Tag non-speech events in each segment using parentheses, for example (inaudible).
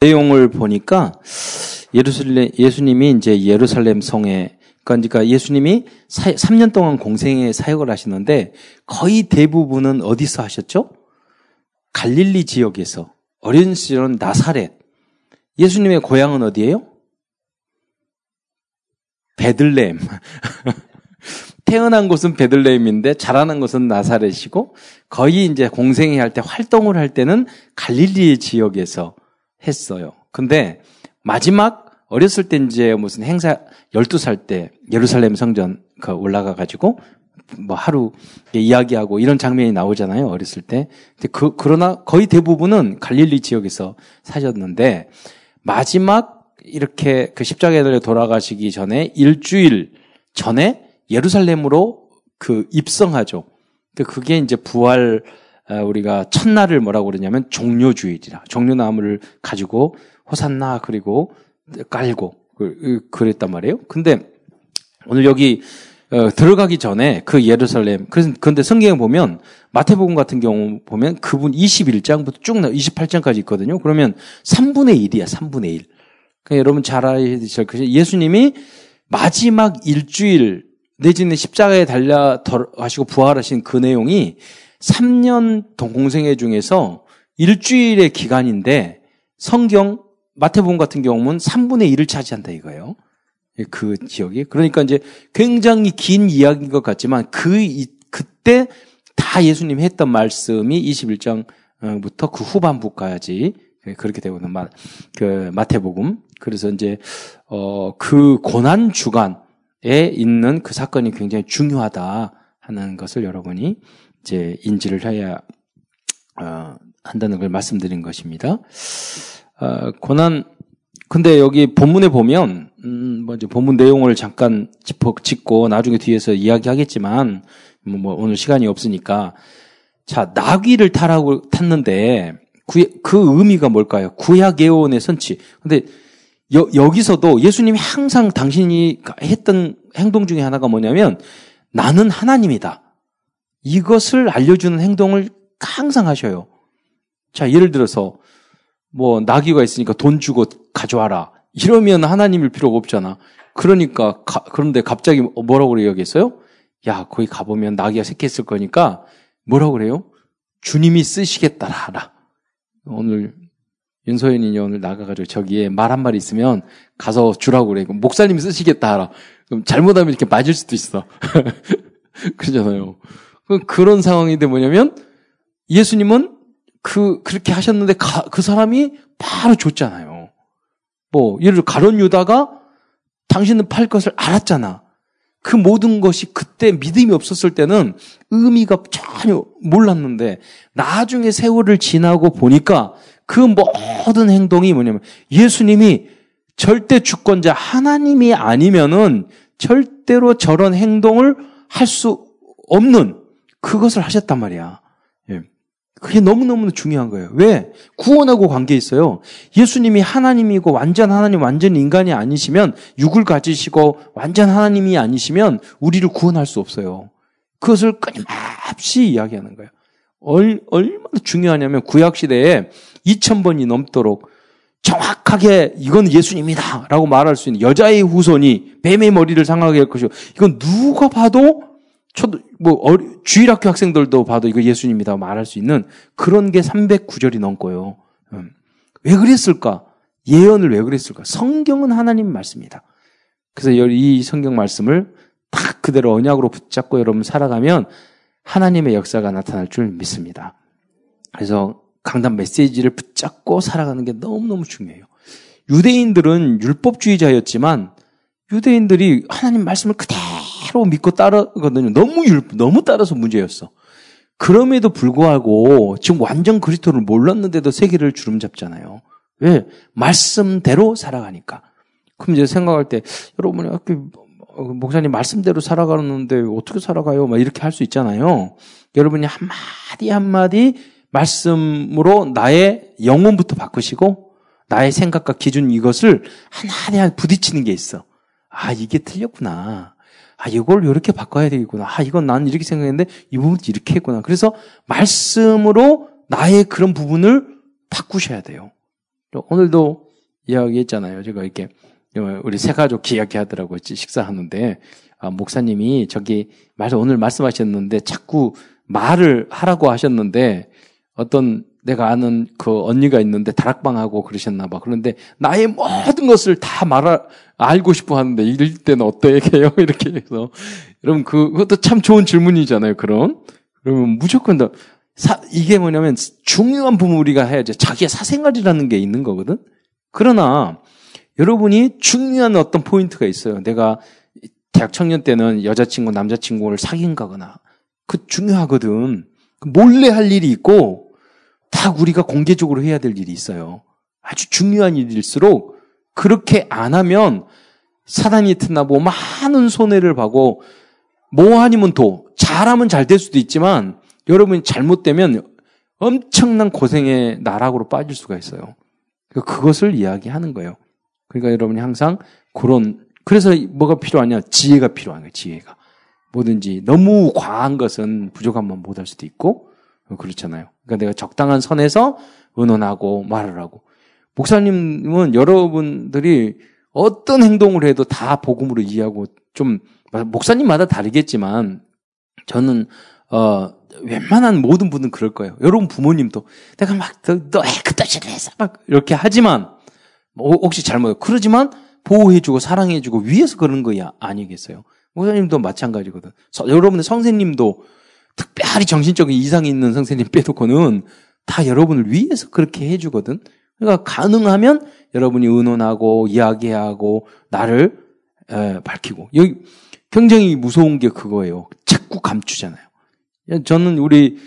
내용을 보니까 예루살렘 예수님이 이제 예루살렘 성에 그러니까 예수님이 사, 3년 동안 공생의 사역을 하시는데 거의 대부분은 어디서 하셨죠? 갈릴리 지역에서 어린 시절은 나사렛. 예수님의 고향은 어디예요? 베들레헴. (laughs) 태어난 곳은 베들레헴인데 자라는 곳은 나사렛이고 거의 이제 공생회 할 때 활동을 할 때는 갈릴리 지역에서 했어요. 근데 마지막 어렸을 때 이제 무슨 행사 12살 때 예루살렘 성전 그 올라가 가지고 뭐 하루 이야기하고 이런 장면이 나오잖아요. 어렸을 때. 근데 그 그러나 거의 대부분은 갈릴리 지역에서 사셨는데 마지막 이렇게 그 십자가에 돌아가시기 전에 일주일 전에 예루살렘으로 그 입성하죠. 그 그게 이제 부활 아, 우리가 첫날을 뭐라고 그러냐면 종료주일이라 종료나무를 가지고 호산나 그리고 깔고 그, 그랬단 말이에요. 근데 오늘 여기 어, 들어가기 전에 그 예루살렘 그래서 근데 성경에 보면 마태복음 같은 경우 보면 그분 21장부터 쭉 나, 28장까지 있거든요. 그러면 3분의 1이야, 3분의 1. 그러니까 여러분 잘 아셔야 것이 예수님이 마지막 일주일 내지는 십자가에 달려 하시고 부활하신 그 내용이 3년 동공생애 중에서 일주일의 기간인데 성경 마태복음 같은 경우는 3분의 1을 차지한다 이거예요. 그 지역이. 그러니까 이제 굉장히 긴 이야기인 것 같지만 그, 그때 다 예수님이 했던 말씀이 21장부터 그 후반부까지 그렇게 되거든요. 마, 그 마태복음. 그래서 이제, 어, 그 고난 주간에 있는 그 사건이 굉장히 중요하다 하는 것을 여러분이 이제 인지를 해야, 어, 한다는 걸 말씀드린 것입니다. 어, 고난 근데 여기 본문에 보면 음, 뭐 이제 본문 내용을 잠깐 짚어 짚고 나중에 뒤에서 이야기하겠지만 뭐, 뭐 오늘 시간이 없으니까 자 나귀를 타라고 탔는데 그, 그 의미가 뭘까요? 구약 예언의 선치. 근데 여, 여기서도 예수님이 항상 당신이 했던 행동 중에 하나가 뭐냐면 나는 하나님이다. 이것을 알려주는 행동을 항상 하셔요. 자, 예를 들어서 뭐 나귀가 있으니까 돈 주고 가져와라. 이러면 하나님일 필요가 없잖아. 그러니까 가, 그런데 갑자기 뭐라고 여기서요? 야 거기 가보면 나귀가 새끼 있을 거니까 뭐라고 그래요? 주님이 쓰시겠다라. 오늘 윤소연이 오늘 나가가지고 저기에 말 한 마리 있으면 가서 주라고 그래. 목사님이 쓰시겠다 하라. 그럼 잘못하면 이렇게 맞을 수도 있어. (laughs) 그러잖아요. 그런 상황인데 뭐냐면 예수님은 그, 그렇게 하셨는데 가, 그 사람이 바로 줬잖아요. 뭐, 예를 들어 가론 유다가 당신은 팔 것을 알았잖아. 그 모든 것이 그때 믿음이 없었을 때는 의미가 전혀 몰랐는데 나중에 세월을 지나고 보니까 그 모든 행동이 뭐냐면 예수님이 절대 주권자 하나님이 아니면은 절대로 저런 행동을 할 수 없는 그것을 하셨단 말이야. 그게 너무너무 중요한 거예요. 왜? 구원하고 관계 있어요. 예수님이 하나님이고 완전 하나님, 완전 인간이 아니시면 육을 가지시고 완전 하나님이 아니시면 우리를 구원할 수 없어요. 그것을 끊임없이 이야기하는 거예요. 얼, 얼마나 중요하냐면 구약시대에 2000번이 넘도록 정확하게 이건 예수님이다 라고 말할 수 있는 여자의 후손이 뱀의 머리를 상하게 할 것이고 이건 누가 봐도 뭐 주일학교 학생들도 봐도 이거 예수님이다 말할 수 있는 그런 게 309절이 넘고요. 음. 왜 그랬을까? 예언을 왜 그랬을까? 성경은 하나님 말씀이다. 그래서 이 성경 말씀을 딱 그대로 언약으로 붙잡고 여러분 살아가면 하나님의 역사가 나타날 줄 믿습니다. 그래서 강단 메시지를 붙잡고 살아가는 게 너무너무 중요해요. 유대인들은 율법주의자였지만 유대인들이 하나님 말씀을 그대로 그대로 믿고 따르거든요. 너무 율, 너무 따라서 문제였어. 그럼에도 불구하고 지금 완전 그리스도를 몰랐는데도 세계를 주름 잡잖아요. 왜? 말씀대로 살아가니까. 그럼 이제 생각할 때 여러분이 목사님 말씀대로 살아가는데 어떻게 살아가요? 막 이렇게 할 수 있잖아요. 여러분이 한마디 한마디 말씀으로 나의 영혼부터 바꾸시고 나의 생각과 기준 이것을 하나하나 부딪히는 게 있어. 아, 이게 틀렸구나. 아, 이걸 이렇게 바꿔야 되겠구나. 아, 이건 난 이렇게 생각했는데 이 부분도 이렇게 했구나. 그래서 말씀으로 나의 그런 부분을 바꾸셔야 돼요. 오늘도 이야기했잖아요. 제가 이렇게 우리 세 가족 기약해 하더라고요. 식사하는데 아, 목사님이 저기 말 오늘 말씀하셨는데 자꾸 말을 하라고 하셨는데 어떤 내가 아는 그 언니가 있는데 다락방하고 그러셨나 봐. 그런데 나의 모든 것을 다 말을 알고 싶어 하는데 이럴 때는 어때요? (laughs) 이렇게 해서 여러분 그, 그것도 참 좋은 질문이잖아요. 그런 그러면 무조건 다 사, 이게 뭐냐면 중요한 부분 우리가 해야죠. 자기의 사생활이라는 게 있는 거거든. 그러나 여러분이 중요한 어떤 포인트가 있어요. 내가 대학 청년 때는 여자친구, 남자친구를 사귄 거거나 그 중요하거든. 몰래 할 일이 있고 다 우리가 공개적으로 해야 될 일이 있어요. 아주 중요한 일일수록 그렇게 안 하면 사단이 틈나고 많은 손해를 봐고 뭐 아니면 도 잘하면 잘 될 수도 있지만 여러분이 잘못되면 엄청난 고생의 나락으로 빠질 수가 있어요. 그것을 이야기하는 거예요. 그러니까 여러분이 항상 그런 그래서 뭐가 필요하냐? 지혜가 필요한 거예요. 지혜가. 뭐든지 너무 과한 것은 부족한만 못할 수도 있고 그렇잖아요. 그러니까 내가 적당한 선에서 의논하고 말을 하고 목사님은 여러분들이 어떤 행동을 해도 다 복음으로 이해하고 좀 목사님마다 다르겠지만 저는 어 웬만한 모든 분은 그럴 거예요. 여러분 부모님도 내가 막너 애그따시를 해서 막 이렇게 하지만 뭐 혹시 잘못 그러지만 보호해주고 사랑해주고 위해서 그런 거야 아니겠어요? 목사님도 마찬가지거든. 여러분의 선생님도 특별히 정신적인 이상이 있는 선생님 빼놓고는 다 여러분을 위해서 그렇게 해주거든. 그러니까 가능하면 여러분이 의논하고 이야기하고 나를 에, 밝히고 여기 굉장히 무서운 게 그거예요. 자꾸 감추잖아요. 저는 우리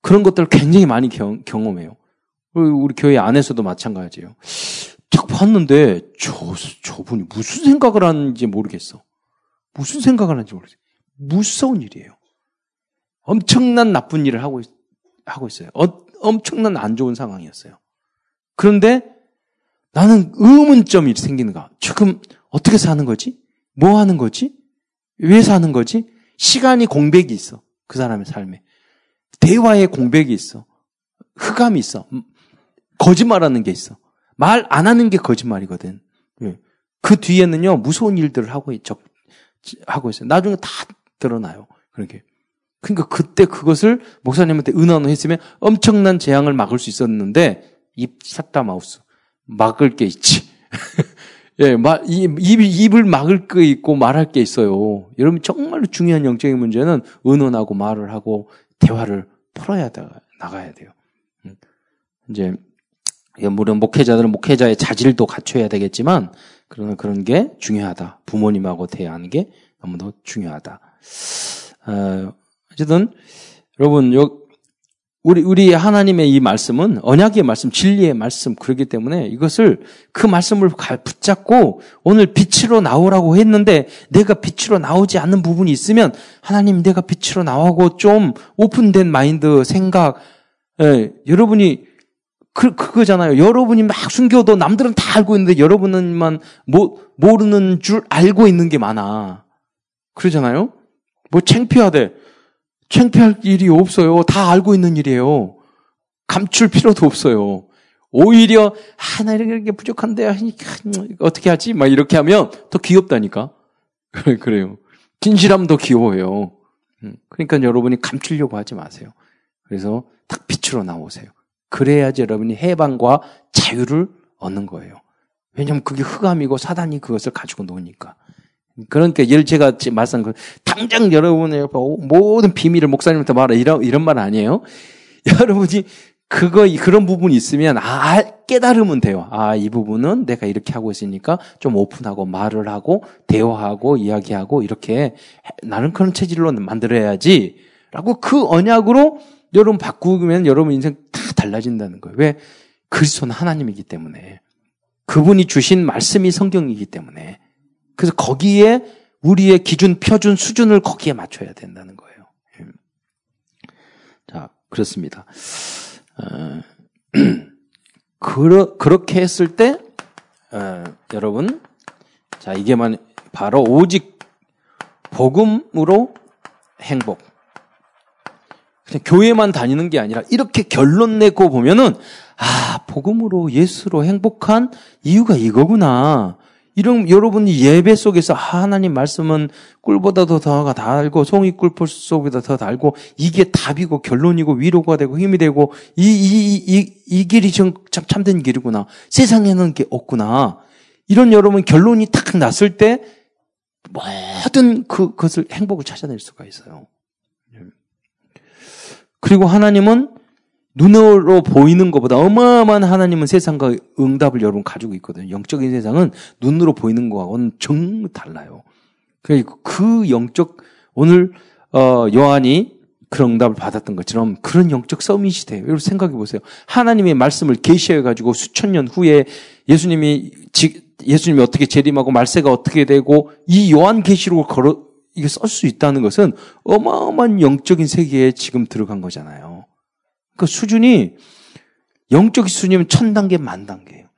그런 것들을 굉장히 많이 경, 경험해요. 우리 교회 안에서도 마찬가지예요. 딱 봤는데 저 저분이 무슨 생각을 하는지 모르겠어. 무슨 생각을 하는지 모르겠어요. 무서운 일이에요. 엄청난 나쁜 일을 하고 있, 하고 있어요. 어, 엄청난 안 좋은 상황이었어요. 그런데 나는 의문점이 생기는 거야. 지금 어떻게 사는 거지? 뭐 하는 거지? 왜 사는 거지? 시간이 공백이 있어. 그 사람의 삶에. 대화의 공백이 있어. 흑암이 있어. 거짓말하는 게 있어. 말 안 하는 게 거짓말이거든. 예. 그 뒤에는요, 무서운 일들을 하고, 있, 하고 있어요. 나중에 다 드러나요. 그렇게. 그러니까 그때 그것을 목사님한테 은원을 했으면 엄청난 재앙을 막을 수 있었는데, 입 샷다 마우스. 막을 게 있지. (laughs) 예, 말, 입, 입을 막을 게 있고 말할 게 있어요. 여러분 정말로 중요한 영적인 문제는 은원하고 말을 하고 대화를 풀어야 나가야 돼요. 음. 이제 물론 목회자들은 목회자의 자질도 갖춰야 되겠지만 그러나 그런 게 중요하다. 부모님하고 대화하는 게 너무도 중요하다. 어, 어쨌든 여러분 요 우리 우리 하나님의 이 말씀은 언약의 말씀, 진리의 말씀 그렇기 때문에 이것을 그 말씀을 붙잡고 오늘 빛으로 나오라고 했는데 내가 빛으로 나오지 않는 부분이 있으면 하나님 내가 빛으로 나오고 좀 오픈된 마인드 생각 예, 여러분이 그, 그거잖아요. 여러분이 막 숨겨도 남들은 다 알고 있는데 여러분은만 모, 모르는 줄 알고 있는 게 많아. 그러잖아요? 뭐 창피하대. 창피할 일이 없어요. 다 알고 있는 일이에요. 감출 필요도 없어요. 오히려, 아, 나 이렇게 부족한데, 어떻게 하지? 막 이렇게 하면 더 귀엽다니까. (laughs) 그래요. 진실함 더 귀여워요. 음, 그러니까 여러분이 감추려고 하지 마세요. 그래서 딱 빛으로 나오세요. 그래야지 여러분이 해방과 자유를 얻는 거예요. 왜냐면 그게 흑암이고 사단이 그것을 가지고 노니까. 그러니까 예를 제가 말씀 그 당장 여러분의 모든 비밀을 목사님한테 말해 이런 이런 말 아니에요. (laughs) 여러분이 그거 그런 부분이 있으면 아 깨달으면 돼요. 아 이 부분은 내가 이렇게 하고 있으니까 좀 오픈하고 말을 하고 대화하고 이야기하고 이렇게 나는 그런 체질로 만들어야지라고 그 언약으로 여러분 바꾸면 여러분 인생 다 달라진다는 거예요. 왜? 그리스도는 하나님이기 때문에. 그분이 주신 말씀이 성경이기 때문에. 그래서 거기에 우리의 기준, 표준, 수준을 거기에 맞춰야 된다는 거예요. 예. 자, 그렇습니다. 어, (clears throat) 그러, 그렇게 했을 때, 어, 여러분, 자, 이게만 바로 오직 복음으로 행복. 그냥 교회만 다니는 게 아니라 이렇게 결론 내고 보면은 아, 복음으로 예수로 행복한 이유가 이거구나. 이런 여러분이 예배 속에서 아, 하나님 말씀은 꿀보다도 더 달고 송이 꿀 속보다 더 달고 이게 답이고 결론이고 위로가 되고 힘이 되고 이 이 이 이 길이 참 참된 길이구나. 세상에는 게 없구나. 이런 여러분 결론이 탁 났을 때 모든 그, 그것을 행복을 찾아낼 수가 있어요. 그리고 하나님은 눈으로 보이는 것보다 어마어마한 하나님은 세상과 응답을 여러분 가지고 있거든요. 영적인 세상은 눈으로 보이는 거하고는 정말 달라요. 그 영적 오늘 어 요한이 그런 응답을 받았던 것처럼 그런 영적 서밋이 돼요. 여러분 생각해 보세요. 하나님의 말씀을 계시해 가지고 수천 년 후에 예수님이 예수님이 어떻게 재림하고 말세가 어떻게 되고 이 요한 계시록을 걸어 이게 쓸 수 있다는 것은 어마어마한 영적인 세계에 지금 들어간 거잖아요. 그 수준이 영적 수준이면 천 단계 만 단계예요.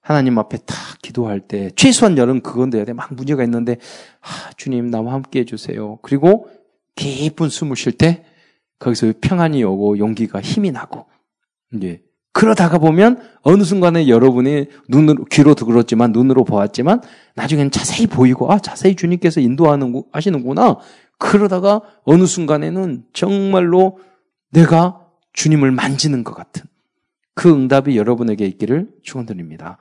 하나님 앞에 딱 기도할 때 최소한 여름 그건 돼야 돼. 막 문제가 있는데 아, 주님 나와 함께 해주세요. 그리고 깊은 숨을 쉴 때 거기서 평안이 오고 용기가 힘이 나고 이제 그러다가 보면 어느 순간에 여러분이 눈으로 귀로 들었지만 눈으로 보았지만 나중에는 자세히 보이고 아 자세히 주님께서 인도하는 하시는구나. 그러다가 어느 순간에는 정말로 내가 주님을 만지는 것 같은 그 응답이 여러분에게 있기를 축원드립니다.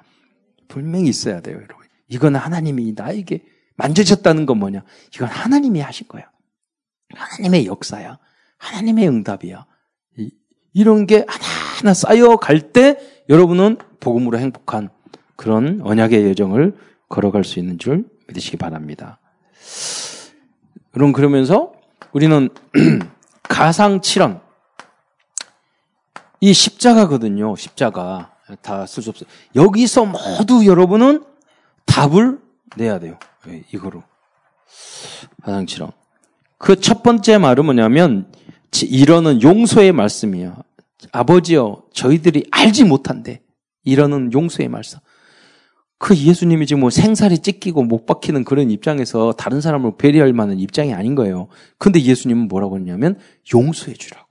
분명히 있어야 돼요, 여러분. 이건 하나님이 나에게 만져졌다는 건 뭐냐? 이건 하나님이 하신 거야. 하나님의 역사야. 하나님의 응답이야. 이, 런게 하나하나 쌓여갈 때 여러분은 복음으로 행복한 그런 언약의 여정을 걸어갈 수 있는 줄 믿으시기 바랍니다. 여러분 그러면서 우리는 (clears throat) 가상칠언 이 십자가거든요. 십자가. 다 쓸 수 없어요. 여기서 모두 여러분은 답을 내야 돼요. 예, 이거로. 화장처럼. 그 첫 번째 말은 뭐냐면, 이러는 용서의 말씀이에요. 아버지여, 저희들이 알지 못한데, 이러는 용서의 말씀. 그 예수님이 지금 뭐 생살이 찢기고 못 박히는 그런 입장에서 다른 사람을 배려할 만한 입장이 아닌 거예요. 근데 예수님은 뭐라고 했냐면, 용서해 주라고.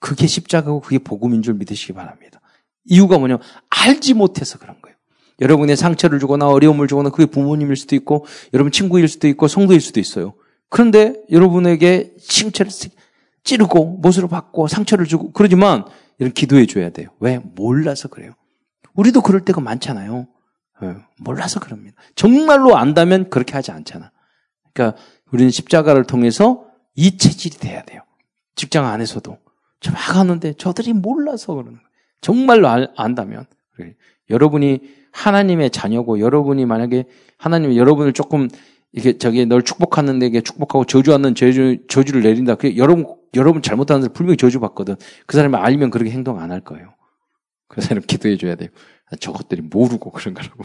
그게 십자가고 그게 복음인 줄 믿으시기 바랍니다. 이유가 뭐냐면 알지 못해서 그런 거예요. 여러분의 상처를 주거나 어려움을 주거나 그게 부모님일 수도 있고 여러분 친구일 수도 있고 성도일 수도 있어요. 그런데 여러분에게 칭찬을 찌르고 못으로 받고 상처를 주고 그러지만 이런 기도해 줘야 돼요. 왜? 몰라서 그래요. 우리도 그럴 때가 많잖아요. 네, 몰라서 그럽니다. 정말로 안다면 그렇게 하지 않잖아. 그러니까 우리는 십자가를 통해서 이 체질이 돼야 돼요. 직장 안에서도 막 하는데 저들이 몰라서 그러는 거예요. 정말로 알, 안다면. 그래. 여러분이 하나님의 자녀고 여러분이 만약에 하나님이 여러분을 조금 이게 저기 널 축복하는데 이게 축복하고 저주하는 저주 저주를 내린다. 그 여러분 여러분 잘못하는 사람 분명히 저주 받거든. 그 사람이 알면 그렇게 행동 안 할 거예요. 그 사람 기도해 줘야 돼요. 저것들이 모르고 그런 거라고.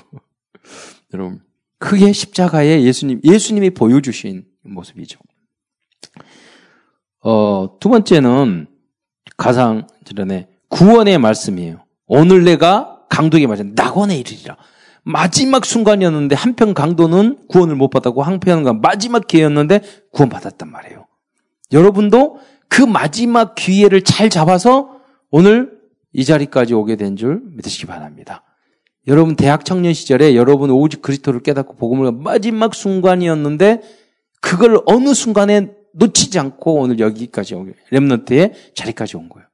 (laughs) 여러분 그게 십자가에 예수님 예수님이 보여주신 모습이죠. 어, 두 번째는 가상 전에 구원의 말씀이에요. 오늘 내가 강도에게 맞았 낙원에 이르리라. 마지막 순간이었는데 한편 강도는 구원을 못 받았고 한편은 마지막 기회였는데 구원 받았단 말이에요. 여러분도 그 마지막 기회를 잘 잡아서 오늘 이 자리까지 오게 된 줄 믿으시기 바랍니다. 여러분 대학 청년 시절에 여러분 오직 그리스도를 깨닫고 복음을 마지막 순간이었는데 그걸 어느 순간에 놓치지 않고 오늘 여기까지 오게 렘넌트의 자리까지 온 거예요.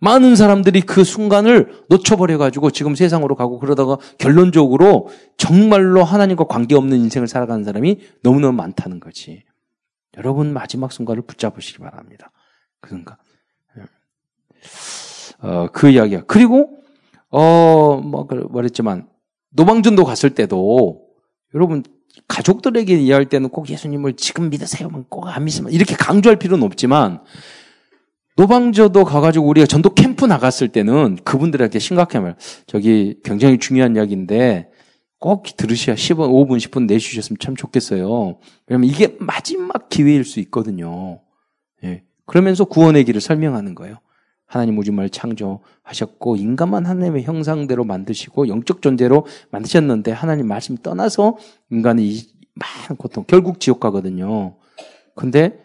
많은 사람들이 그 순간을 놓쳐버려가지고 지금 세상으로 가고 그러다가 결론적으로 정말로 하나님과 관계없는 인생을 살아가는 사람이 너무너무 많다는 거지. 여러분 마지막 순간을 붙잡으시기 바랍니다. 그 순간. 어, 그 이야기야. 그리고, 어, 뭐, 그 말했지만, 노방전도 갔을 때도, 여러분, 가족들에게 이해할 때는 꼭 예수님을 지금 믿으세요. 꼭 안 믿으면 이렇게 강조할 필요는 없지만 노방저도 가가지고 우리가 전도 캠프 나갔을 때는 그분들에게 심각하면 저기 굉장히 중요한 이야기인데 꼭 들으셔야 10분, 5분, 10분 내주셨으면 참 좋겠어요. 왜냐면 이게 마지막 기회일 수 있거든요. 예. 그러면서 구원의 길을 설명하는 거예요. 하나님 우주말 창조하셨고 인간만 하나님의 형상대로 만드시고 영적 존재로 만드셨는데 하나님 말씀 떠나서 인간이 많은 고통 결국 지옥 가거든요. 근데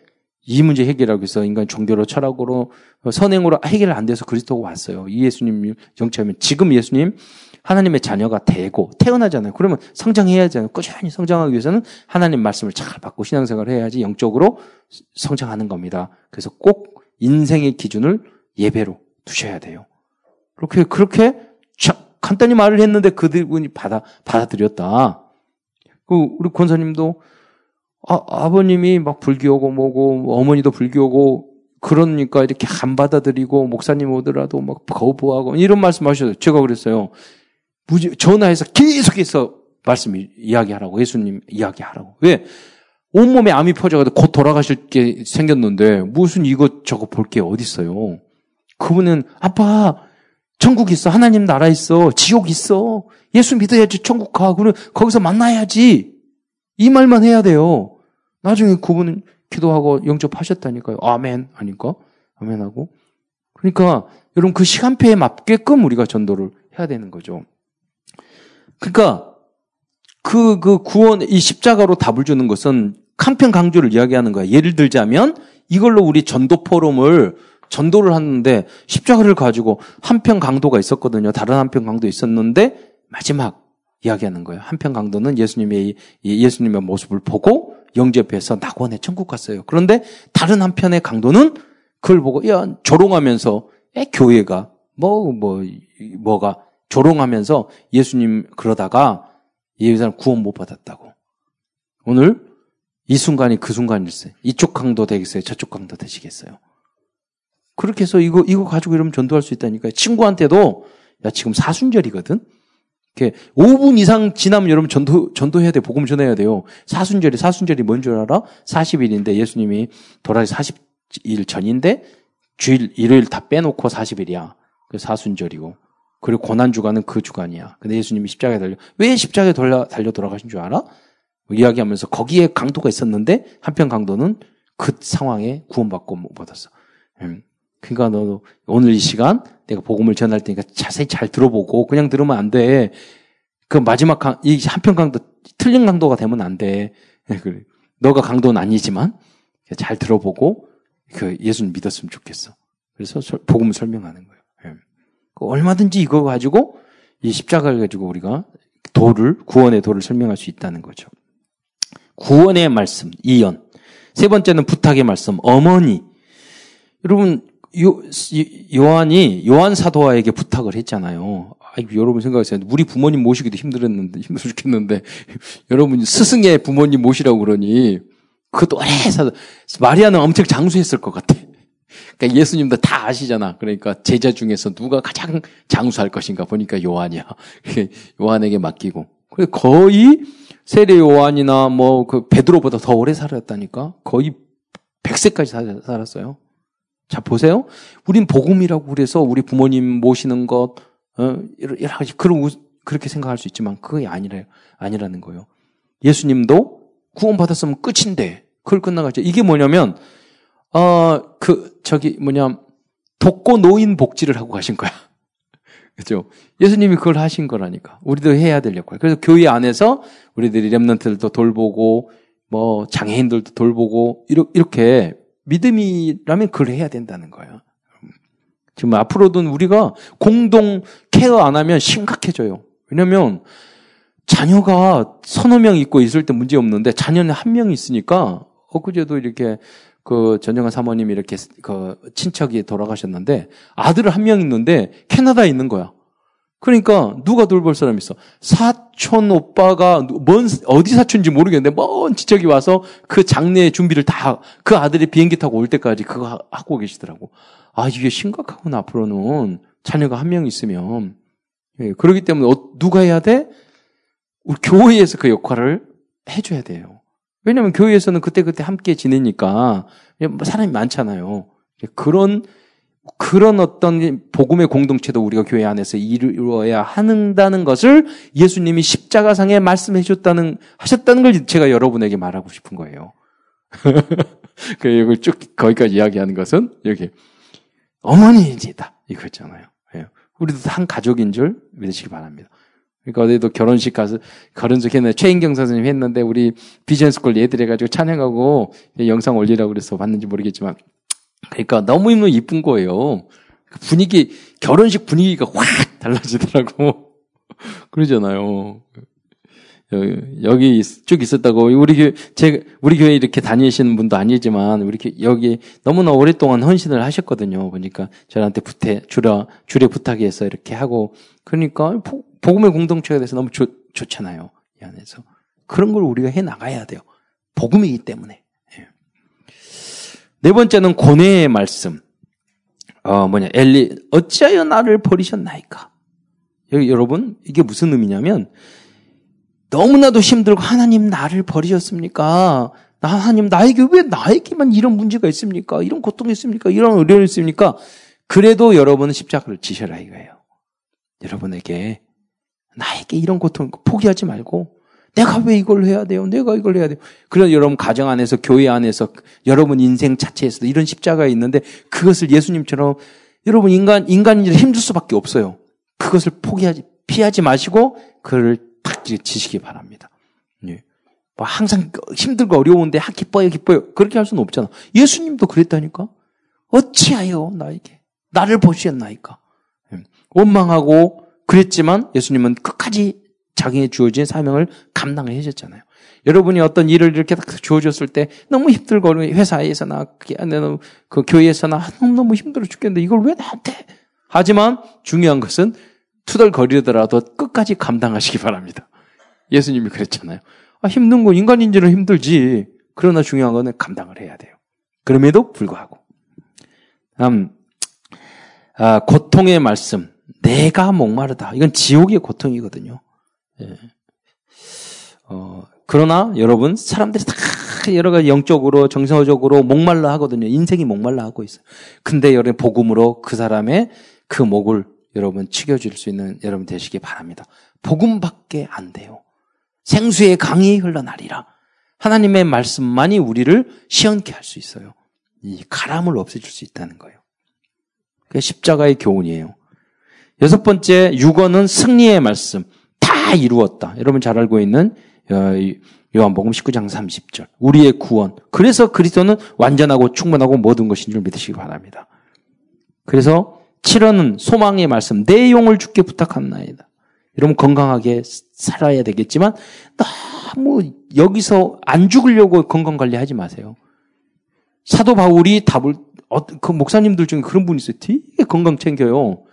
이 문제 해결하기 위해서 인간 종교로 철학으로 선행으로 해결 안 돼서 그리스도가 왔어요. 이 예수님 정체하면 지금 예수님 하나님의 자녀가 되고 태어나잖아요. 그러면 성장해야 하잖아요. 꾸준히 성장하기 위해서는 하나님 말씀을 잘 받고 신앙생활을 해야지 영적으로 성장하는 겁니다. 그래서 꼭 인생의 기준을 예배로 두셔야 돼요. 그렇게 그렇게 간단히 말을 했는데 그들분이 받아 받아들였다. 그 우리 권사님도 아, 아버님이 막 불교고 뭐고 어머니도 불교고 그러니까 이렇게 안 받아들이고 목사님 오더라도 막 거부하고 이런 말씀하셔서 제가 그랬어요. 무지, 전화해서 계속해서 말씀 이야기하라고 예수님 이야기하라고 왜 온몸에 암이 퍼져가지고 곧 돌아가실 게 생겼는데 무슨 이것 저거 볼게 어디 있어요? 그분은 아빠 천국 있어 하나님 나라 있어 지옥 있어 예수 믿어야지 천국 가 그럼 거기서 만나야지 이 말만 해야 돼요. 나중에 그분은 기도하고 영접하셨다니까요. 아멘 하니까 아멘 하고 그러니까 여러분 그 시간표에 맞게끔 우리가 전도를 해야 되는 거죠. 그러니까 그, 그 구원, 이 십자가로 답을 주는 것은 한편 강조를 이야기하는 거야. 예를 들자면 이걸로 우리 전도 포럼을 전도를 하는데 십자가를 가지고 한 편 강도가 있었거든요. 다른 한 편 강도 있었는데 마지막 이야기하는 거예요. 한 편 강도는 예수님의 예수님의 모습을 보고 영접해서 낙원에 천국 갔어요. 그런데 다른 한편의 강도는 그걸 보고 야 조롱하면서 에 교회가 뭐뭐 뭐, 뭐가 조롱하면서 예수님 그러다가 이 사람 구원 못 받았다고. 오늘 이 순간이 그 순간일세. 이쪽 강도 되겠어요? 저쪽 강도 되시겠어요? 그렇게 해서 이거, 이거 가지고 이러면 전도할 수 있다니까요. 친구한테도, 야, 지금 사순절이거든? 이렇게 5분 이상 지나면 여러분 전도, 전도해야 돼. 복음 전해야 돼요. 사순절이, 사순절이 뭔 줄 알아? 40일인데 예수님이 돌아가시 40일 전인데 주일, 일요일 다 빼놓고 40일이야. 그 사순절이고. 그리고 고난주간은 그 주간이야. 근데 예수님이 십자가에 달려. 왜 십자가에 달려, 달려 돌아가신 줄 알아? 이야기하면서 거기에 강도가 있었는데 한편 강도는 그 상황에 구원받고 못 받았어. 음. 그러니까 너도 오늘 이 시간 내가 복음을 전할 테니까 자세히 잘 들어보고 그냥 들으면 안 돼. 그 마지막 강, 이 한편 강도 틀린 강도가 되면 안 돼. 그래. 너가 강도는 아니지만 잘 들어보고 그 예수를 믿었으면 좋겠어. 그래서 복음을 설명하는 거예요. 예. 그 얼마든지 이거 가지고 이 십자가를 가지고 우리가 도를 구원의 도를 설명할 수 있다는 거죠. 구원의 말씀 이연. 세 번째는 부탁의 말씀 어머니. 여러분 요, 요한이 요한 사도와에게 부탁을 했잖아요. 아이고, 여러분 생각하세요. 우리 부모님 모시기도 힘들었는데 힘들어 죽겠는데 (laughs) 여러분 스승의 부모님 모시라고 그러니 그것도 오래 사도 마리아는 엄청 장수했을 것 같아. 그러니까 예수님도 다 아시잖아. 그러니까 제자 중에서 누가 가장 장수할 것인가 보니까 요한이야. (laughs) 요한에게 맡기고. 그래 거의 세례 요한이나 뭐 그 베드로보다 더 오래 살았다니까. 거의 100세까지 살았어요. 자, 보세요. 우린 복음이라고 그래서 우리 부모님 모시는 것, 어, 여러 가지, 그런, 그렇게 생각할 수 있지만 그게 아니래요. 아니라는 거예요. 예수님도 구원받았으면 끝인데, 그걸 끝나가죠. 이게 뭐냐면, 어, 그, 저기, 뭐냐, 독고 노인 복지를 하고 가신 거야. (laughs) 그죠? 예수님이 그걸 하신 거라니까. 우리도 해야 될 역할. 그래서 교회 안에서 우리들이 랩런트들도 돌보고, 뭐, 장애인들도 돌보고, 이렇게 믿음이라면 그걸 해야 된다는 거예요. 지금 앞으로도 우리가 공동 케어 안 하면 심각해져요. 왜냐면 자녀가 서너 명 있고 있을 때 문제 없는데 자녀는 한 명 있으니까 엊그제도 이렇게 그 전정한 사모님이 이렇게 그 친척이 돌아가셨는데 아들 한명 있는데 캐나다에 있는 거야. 그러니까 누가 돌볼 사람 있어? 사촌 오빠가 뭔 어디 사촌인지 모르겠는데 먼 지척이 와서 그 장례 준비를 다 그 아들이 비행기 타고 올 때까지 그거 하고 계시더라고. 아 이게 심각하구나 앞으로는 자녀가 한 명 있으면 예, 그러기 때문에 어, 누가 해야 돼? 우리 교회에서 그 역할을 해줘야 돼요. 왜냐하면 교회에서는 그때 그때 함께 지내니까 사람이 많잖아요. 그런 그런 어떤 복음의 공동체도 우리가 교회 안에서 이루어야 한다는 것을 예수님이 십자가상에 말씀해 줬다는, 하셨다는 걸 제가 여러분에게 말하고 싶은 거예요. (laughs) 그 이걸 쭉 거기까지 이야기하는 것은 여기 어머니이다 이거잖아요. 예. 우리도 한 가족인 줄 믿으시기 바랍니다. 그러니까 어디도 결혼식 가서 결혼식 했는데 최인경 선생님 했는데 우리 비전스쿨 얘들 해가지고 찬양하고 영상 올리라고 그래서 봤는지 모르겠지만 그러니까 너무너무 이쁜 거예요. 그 분위기 결혼식 분위기가 확 달라지더라고 (laughs) 그러잖아요. 여기 쭉 있었다고 우리 교회 제 우리 교회 이렇게 다니시는 분도 아니지만 우리 여기 너무나 오랫동안 헌신을 하셨거든요. 그러니까 저한테 부태 주라 주례 부탁해서 이렇게 하고 그러니까 복음의 공동체가 돼서 너무 좋, 좋잖아요. 이 안에서 그런 걸 우리가 해 나가야 돼요. 복음이기 때문에. 예. 네 번째는 고뇌의 말씀. 어 뭐냐 엘리 어찌하여 나를 버리셨나이까. 여러분 이게 무슨 의미냐면 너무나도 힘들고 하나님 나를 버리셨습니까? 하나님 나에게 왜 나에게만 이런 문제가 있습니까? 이런 고통이 있습니까? 이런 어려움이 있습니까? 그래도 여러분은 십자가를 지셔라 이거예요. 여러분에게 나에게 이런 고통 포기하지 말고 내가 왜 이걸 해야 돼요? 내가 이걸 해야 돼요. 그래서 여러분 가정 안에서 교회 안에서 여러분 인생 자체에서도 이런 십자가가 있는데 그것을 예수님처럼 여러분 인간 인간인지 힘들 수밖에 없어요. 그것을 포기하지 피하지 마시고 그를 탁 지시기 바랍니다. 예. 뭐 항상 힘들고 어려운데 아 기뻐요 기뻐요 그렇게 할 수는 없잖아. 예수님도 그랬다니까. 어찌하여 나에게 나를 보시었나이까. 예. 원망하고 그랬지만 예수님은 끝까지 자기의 주어진 사명을 감당을 해줬잖아요. 여러분이 어떤 일을 이렇게 딱 주어졌을 때 너무 힘들고 회사에서나 그 교회에서나 너무 힘들어 죽겠는데 이걸 왜 나한테? 하지만 중요한 것은 투덜거리더라도 끝까지 감당하시기 바랍니다. 예수님이 그랬잖아요. 아, 힘든 건 인간인지는 힘들지. 그러나 중요한 거는 감당을 해야 돼요. 그럼에도 불구하고. 음, 아, 고통의 말씀. 내가 목마르다. 이건 지옥의 고통이거든요. 예. 어, 그러나 여러분, 사람들이 다 여러 가지 영적으로, 정서적으로 목말라 하거든요. 인생이 목말라 하고 있어요. 근데 여러분, 복음으로 그 사람의 그 목을 여러분 치겨줄 수 있는 여러분 되시기 바랍니다. 복음밖에 안 돼요. 생수의 강이 흘러나리라. 하나님의 말씀만이 우리를 시원케 할 수 있어요. 이 가람을 없애줄 수 있다는 거예요. 그게 십자가의 교훈이에요. 여섯 번째, 육어는 승리의 말씀. 다 이루었다. 여러분 잘 알고 있는 어, 요한복음 19장 30절. 우리의 구원. 그래서 그리스도는 완전하고 충분하고 모든 것인 줄 믿으시기 바랍니다. 그래서 7원은 소망의 말씀, 내용을 죽게 부탁합나이다. 여러분 건강하게 살아야 되겠지만 너무 여기서 안 죽으려고 건강 관리하지 마세요. 사도 바울이 답을 어, 그 목사님들 중에 그런 분이 있어요. 되게 건강 챙겨요.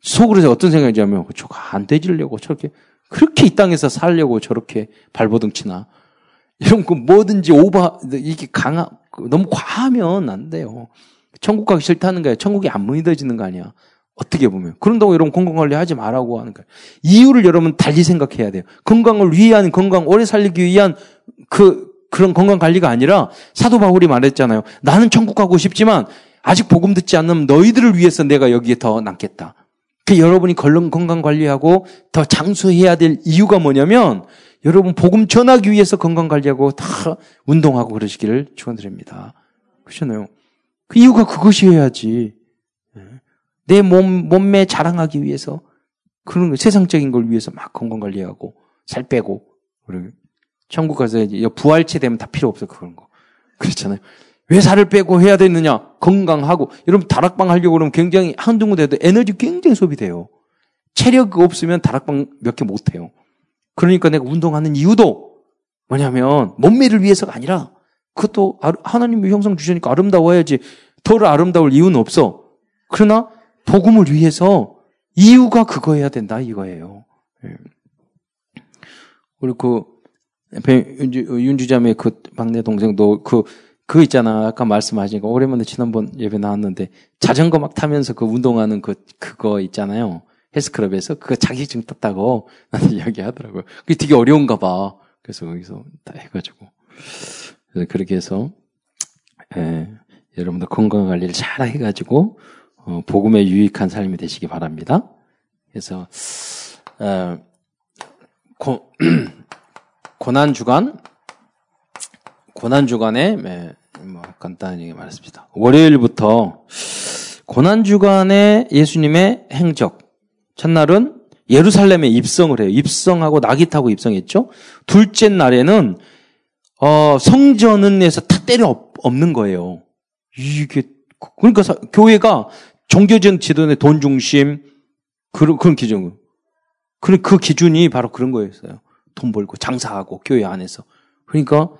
속으로 어떤 생각이냐면 저거 안 되지려고 저렇게 그렇게 이 땅에서 살려고 저렇게 발버둥 치나 이런 거 뭐든지 오바 이게 강하 너무 과하면 안 돼요. 천국 가기 싫다는 거야. 천국이 안 믿어지는 거 아니야. 어떻게 보면. 그런다고 여러분 건강관리 하지 말라고 하는 거예요. 이유를 여러분 달리 생각해야 돼요. 건강을 위한, 건강 오래 살리기 위한 그, 그런 건강관리가 아니라 사도 바울이 말했잖아요. 나는 천국 가고 싶지만 아직 복음 듣지 않는 너희들을 위해서 내가 여기에 더 남겠다. 그 여러분이 건강 관리하고 더 장수해야 될 이유가 뭐냐면 여러분 복음 전하기 위해서 건강 관리하고 다 운동하고 그러시기를 축원드립니다. 그렇잖아요. 그 이유가 그것이어야지. 예. 내 몸, 몸매 자랑하기 위해서 그런 거, 세상적인 걸 위해서 막 건강 관리하고 살 빼고 그러면 천국 가서 부활체 되면 다 필요 없어 그런 거 그렇잖아요. 왜 살을 빼고 해야 되느냐? 건강하고 여러분 다락방 하려고 그러면 굉장히 한두 군데도 에너지 굉장히 소비돼요. 체력 없으면 다락방 몇 개 못 해요. 그러니까 내가 운동하는 이유도 뭐냐면 몸매를 위해서가 아니라 그것도 하나님의 형상 주시니까 아름다워야지. 덜 아름다울 이유는 없어. 그러나 복음을 위해서 이유가 그거여야 된다 이거예요. 예. 우리 그 윤주, 자매 그 막내 동생도 그, 그 있잖아. 아까 말씀하신 거. 오랜만에 지난번 예배 나왔는데 자전거 막 타면서 그 운동하는 그, 그거 있잖아요. 헬스클럽에서 그거 자기증 땄다고 (laughs) 나한테 이야기 하더라고요. 그게 되게 어려운가 봐. 그래서 거기서 다 해가지고. 그렇게 해서 예, 여러분들 건강 관리를 잘 해가지고 어, 복음에 유익한 삶이 되시기 바랍니다. 그래서 어, 고, (clears throat) 고난 주간 고난 주간에 예, 뭐 간단히 말했습니다. 월요일부터 고난 주간에 예수님의 행적 첫날은 예루살렘에 입성을 해요. 입성하고 낙이 타고 입성했죠. 둘째 날에는 어, 성전은에서 다 때려 없는 거예요. 이게 그러니까 사, 교회가 종교적 지도의 돈 중심 그런 그런 기준 그런 그 기준이 바로 그런 거였어요. 돈 벌고 장사하고 교회 안에서 그러니까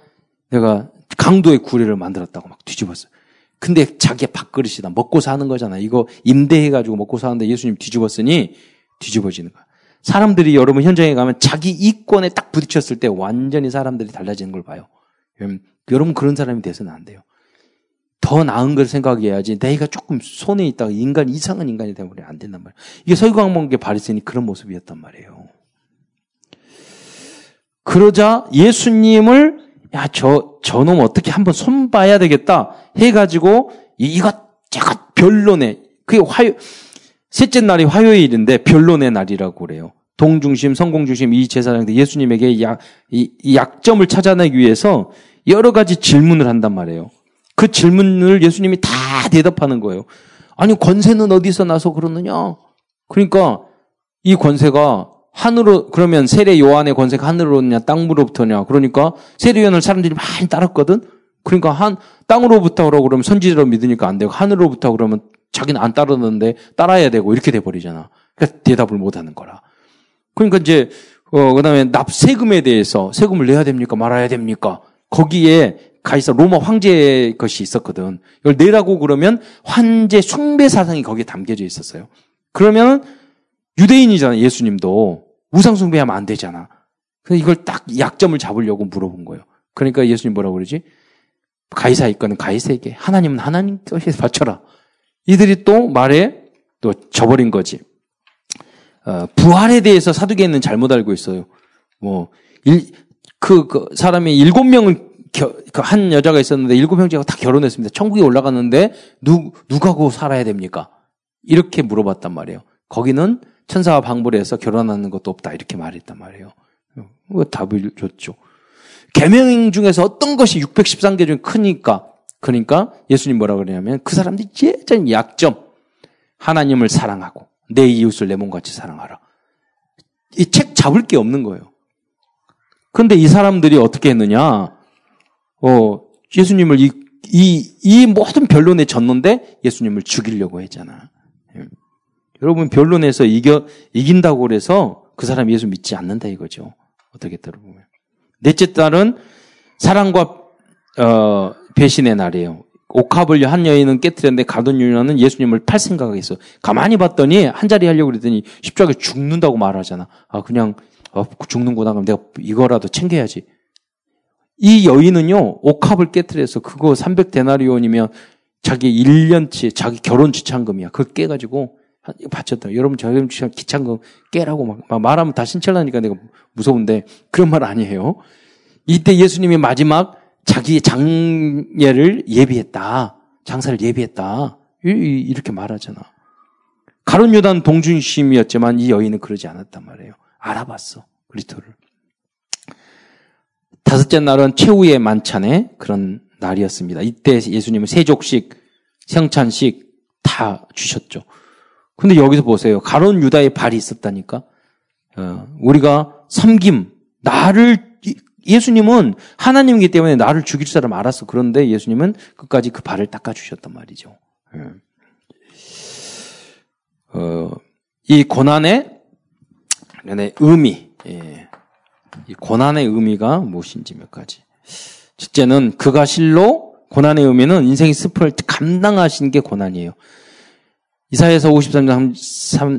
내가 강도의 구례를 만들었다고 막 뒤집었어요. 근데 자기의 밥그릇이다. 먹고 사는 거잖아. 이거 임대해가지고 먹고 사는데 예수님 뒤집었으니 뒤집어지는 거야. 사람들이 여러분 현장에 가면 자기 이권에 딱 부딪혔을 때 완전히 사람들이 달라지는 걸 봐요. 여러분 그런 사람이 돼서는 안 돼요. 더 나은 걸 생각해야지 내가 조금 손에 있다가 인간 이상한 인간이 되면 안 된단 말이에요. 이게 서유광목의 바리새인이 그런 모습이었단 말이에요. 그러자 예수님을 야, 저, 저놈 어떻게 한번 손 봐야 되겠다 해가지고, 이것, 저것 별론의, 그게 화요, 셋째 날이 화요일인데 별론의 날이라고 그래요. 동중심, 성공중심 이 제사장들 예수님에게 약, 이, 이 약점을 찾아내기 위해서 여러 가지 질문을 한단 말이에요. 그 질문을 예수님이 다 대답하는 거예요. 아니, 권세는 어디서 나서 그러느냐? 그러니까 이 권세가 하늘로 그러면 세례 요한의 권세가 하늘로 오느냐 땅으로부터냐. 그러니까 세례 요한을 사람들이 많이 따랐거든? 그러니까 한 땅으로부터 그러고 그러면 선지자로 믿으니까 안 되고 하늘로부터 그러면 자기는 안 따르는데 따라야 되고 이렇게 돼 버리잖아. 그러니까 대답을 못 하는 거라. 그러니까 이제 어 그다음에 납 세금에 대해서 세금을 내야 됩니까? 말아야 됩니까? 거기에 가이사 로마 황제의 것이 있었거든. 이걸 내라고 그러면 환제 숭배 사상이 거기에 담겨져 있었어요. 그러면 유대인이잖아 예수님도 우상숭배하면 안 되잖아. 그래서 이걸 딱 약점을 잡으려고 물어본 거예요. 그러니까 예수님 뭐라고 그러지? 가이사의 거는 가이사에게, 하나님은 하나님께 (laughs) 바쳐라. 이들이 또 말에 또 저버린 거지. 어, 부활에 대해서 사두개는 잘못 알고 있어요. 뭐, 일, 그, 그 사람이 일곱 명을 그한 여자가 있었는데 일곱 형제가 다 결혼했습니다. 천국에 올라갔는데 누 누가 고 살아야 됩니까? 이렇게 물어봤단 말이에요. 거기는 천사와 방불 해서 결혼하는 것도 없다. 이렇게 말했단 말이에요. 그 답을 줬죠. 계명 중에서 어떤 것이 613개 중에 크니까 그러니까 예수님 뭐라 그러냐면 그 사람들이 예전 약점 하나님을 사랑하고 내 이웃을 내 몸같이 사랑하라. 이 책 잡을 게 없는 거예요. 그런데 이 사람들이 어떻게 했느냐? 어, 예수님을 이, 이, 이 모든 변론에 졌는데 예수님을 죽이려고 했잖아. 여러분 변론에서 이겨 이긴다고 그래서 그 사람 예수 믿지 않는다 이거죠. 어떻게 들어보면 넷째 딸은 사랑과 어, 배신의 날이에요. 옥합을 한 여인은 깨뜨렸는데 가던 유나는 예수님을 팔 생각했어. 가만히 봤더니 한 자리 하려고 그랬더니 십자가에 죽는다고 말하잖아. 아 그냥 어, 죽는구나 그럼 내가 이거라도 챙겨야지. 이 여인은요 옥합을 깨뜨려서 그거 300 데나리온이면 자기 1년치 자기 결혼 지참금이야. 그거 깨가지고 바쳤다. 여러분 저희 기창금 깨라고 막, 막 말하면 다 신철나니까 내가 무서운데 그런 말 아니에요. 이때 예수님이 마지막 자기의 장례를 예비했다. 장사를 예비했다. 이렇게 말하잖아. 가론 유단 동중심이었지만 이 여인은 그러지 않았단 말이에요. 알아봤어. 그리스도를. 다섯째 날은 최후의 만찬의 그런 날이었습니다. 이때 예수님은 세족식, 성찬식 다 주셨죠. 근데 여기서 보세요. 가론 유다의 발이 있었다니까. 어, 우리가 섬김, 나를 예수님은 하나님이기 때문에 나를 죽일 사람 알았어. 그런데 예수님은 끝까지 그 발을 닦아주셨단 말이죠. 예. 어, 이 고난의 의미, 예. 이 고난의 의미가 무엇인지 몇 가지. 첫째는 그가 실로 고난의 의미는 인생의 습을 감당하신 게 고난이에요. 이사에서 53장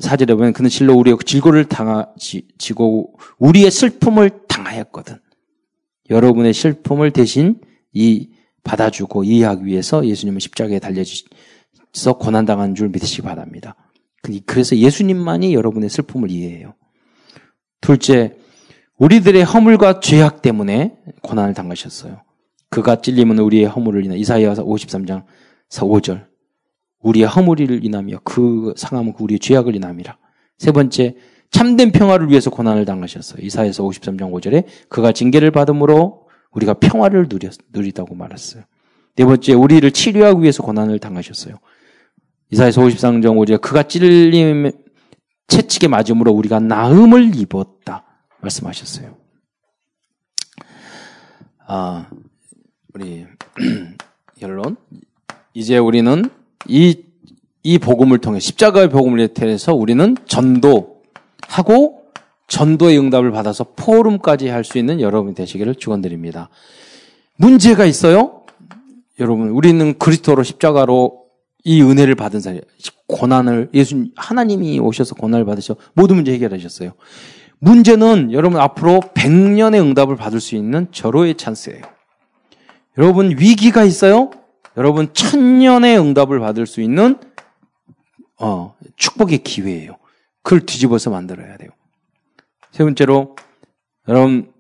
4절에 보면 그는 실로 우리의 질고를 당하지고 우리의 슬픔을 당하였거든. 여러분의 슬픔을 대신 이 받아주고 이해하기 위해서 예수님은 십자가에 달려져서 고난당한 줄 믿으시기 바랍니다. 그래서 예수님만이 여러분의 슬픔을 이해해요. 둘째, 우리들의 허물과 죄악 때문에 고난을 당하셨어요. 그가 찔림은 우리의 허물을 인하 이사야 53장 4, 5절. 우리의 허물을 인하며 그 상함은 그 우리의 죄악을 인함이라. 세 번째, 참된 평화를 위해서 고난을 당하셨어요. 이사에서 53장 5절에 그가 징계를 받음으로 우리가 평화를 누렸, 누리다고 말했어요. 네 번째, 우리를 치료하기 위해서 고난을 당하셨어요. 이사에서 53장 5절에 그가 찔림, 채찍에 맞음으로 우리가 나음을 입었다. 말씀하셨어요. 아, 우리, (clears throat) 결론. 이제 우리는 이, 이 복음을 통해, 십자가의 복음을 통해서 우리는 전도하고 전도의 응답을 받아서 포럼까지 할 수 있는 여러분이 되시기를 축원드립니다. 문제가 있어요? 여러분, 우리는 그리스도로 십자가로 이 은혜를 받은 사람, 고난을 예수 하나님이 오셔서 고난을 받으셔 모든 문제 해결하셨어요. 문제는 여러분 앞으로 100년의 응답을 받을 수 있는 절호의 찬스예요. 여러분 위기가 있어요? 여러분 천년의 응답을 받을 수 있는 어, 축복의 기회예요. 그걸 뒤집어서 만들어야 돼요. 세 번째로 여러분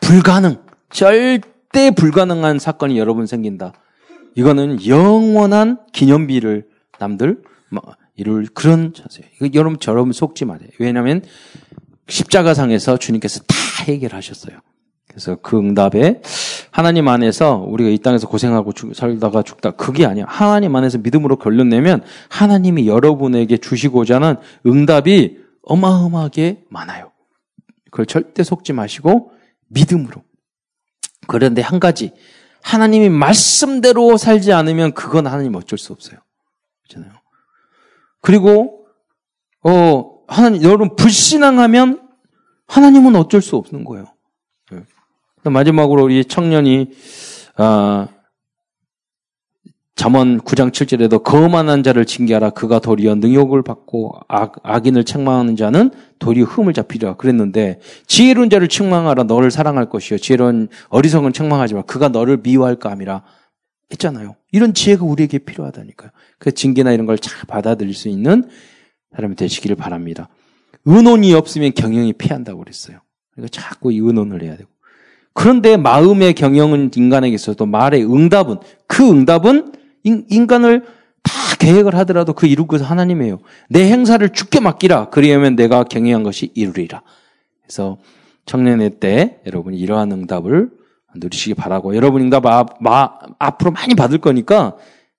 불가능 절대 불가능한 사건이 여러분 생긴다. 이거는 영원한 기념비를 남들 이룰 그런 자세예요. 이거 여러분 저러분 속지 마세요. 왜냐하면 십자가상에서 주님께서 다 해결하셨어요. 그래서 그 응답에 하나님 안에서 우리가 이 땅에서 고생하고 죽, 살다가 죽다 그게 아니야. 하나님 안에서 믿음으로 결론 내면 하나님이 여러분에게 주시고자 하는 응답이 어마어마하게 많아요. 그걸 절대 속지 마시고 믿음으로. 그런데 한 가지 하나님이 말씀대로 살지 않으면 그건 하나님 어쩔 수 없어요. 그렇잖아요. 그리고 어 하나님 여러분 불신앙하면 하나님은 어쩔 수 없는 거예요. 마지막으로 우리 청년이 아, 잠언 9장 7절에도 거만한 자를 징계하라 그가 도리어 능욕을 받고 악, 악인을 책망하는 자는 도리어 흠을 잡히리라 그랬는데 지혜로운 자를 책망하라 너를 사랑할 것이요 지혜로운 어리석은 책망하지 마 그가 너를 미워할까 함이라 했잖아요. 이런 지혜가 우리에게 필요하다니까요. 그 징계나 이런 걸 잘 받아들일 수 있는 사람이 되시기를 바랍니다. 은혼이 없으면 경영이 피한다고 그랬어요. 그러니까 자꾸 이 은혼을 해야 되고. 그런데 마음의 경영은 인간에게 있어도 말의 응답은 그 응답은 인 간을 다 계획을 하더라도 그 이룰 것은 하나님이에요. 내 행사를 죽게 맡기라. 그리하면 내가 경영한 것이 이루리라. 그래서 청년의 때 여러분이 이러한 응답을 누리시기 바라고 여러분 응답 아, 마, 앞으로 많이 받을 거니까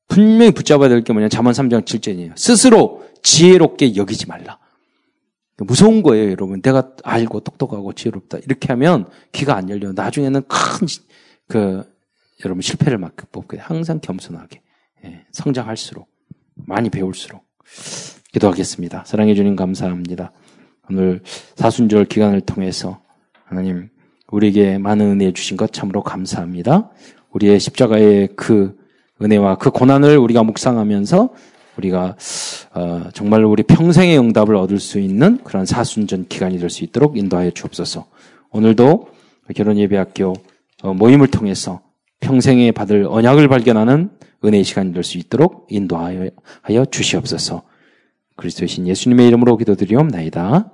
분명히 붙잡아야 될 게 뭐냐. 잠언 3장 7절이에요. 스스로 지혜롭게 여기지 말라. 무서운 거예요, 여러분. 내가 알고 똑똑하고 지혜롭다. 이렇게 하면 귀가 안 열려. 나중에는 큰, 그, 여러분 실패를 막 극복해 항상 겸손하게. 예, 성장할수록. 많이 배울수록. 기도하겠습니다. 사랑해 주님 감사합니다. 오늘 사순절 기간을 통해서 하나님 우리에게 많은 은혜 주신 것 참으로 감사합니다. 우리의 십자가의 그 은혜와 그 고난을 우리가 묵상하면서 우리가 어, 정말 우리 평생의 응답을 얻을 수 있는 그런 사순전 기간이 될 수 있도록 인도하여 주옵소서. 오늘도 결혼 예배학교 어, 모임을 통해서 평생에 받을 언약을 발견하는 은혜의 시간이 될 수 있도록 인도하여 주시옵소서. 그리스도의 신 예수님의 이름으로 기도드리옵나이다.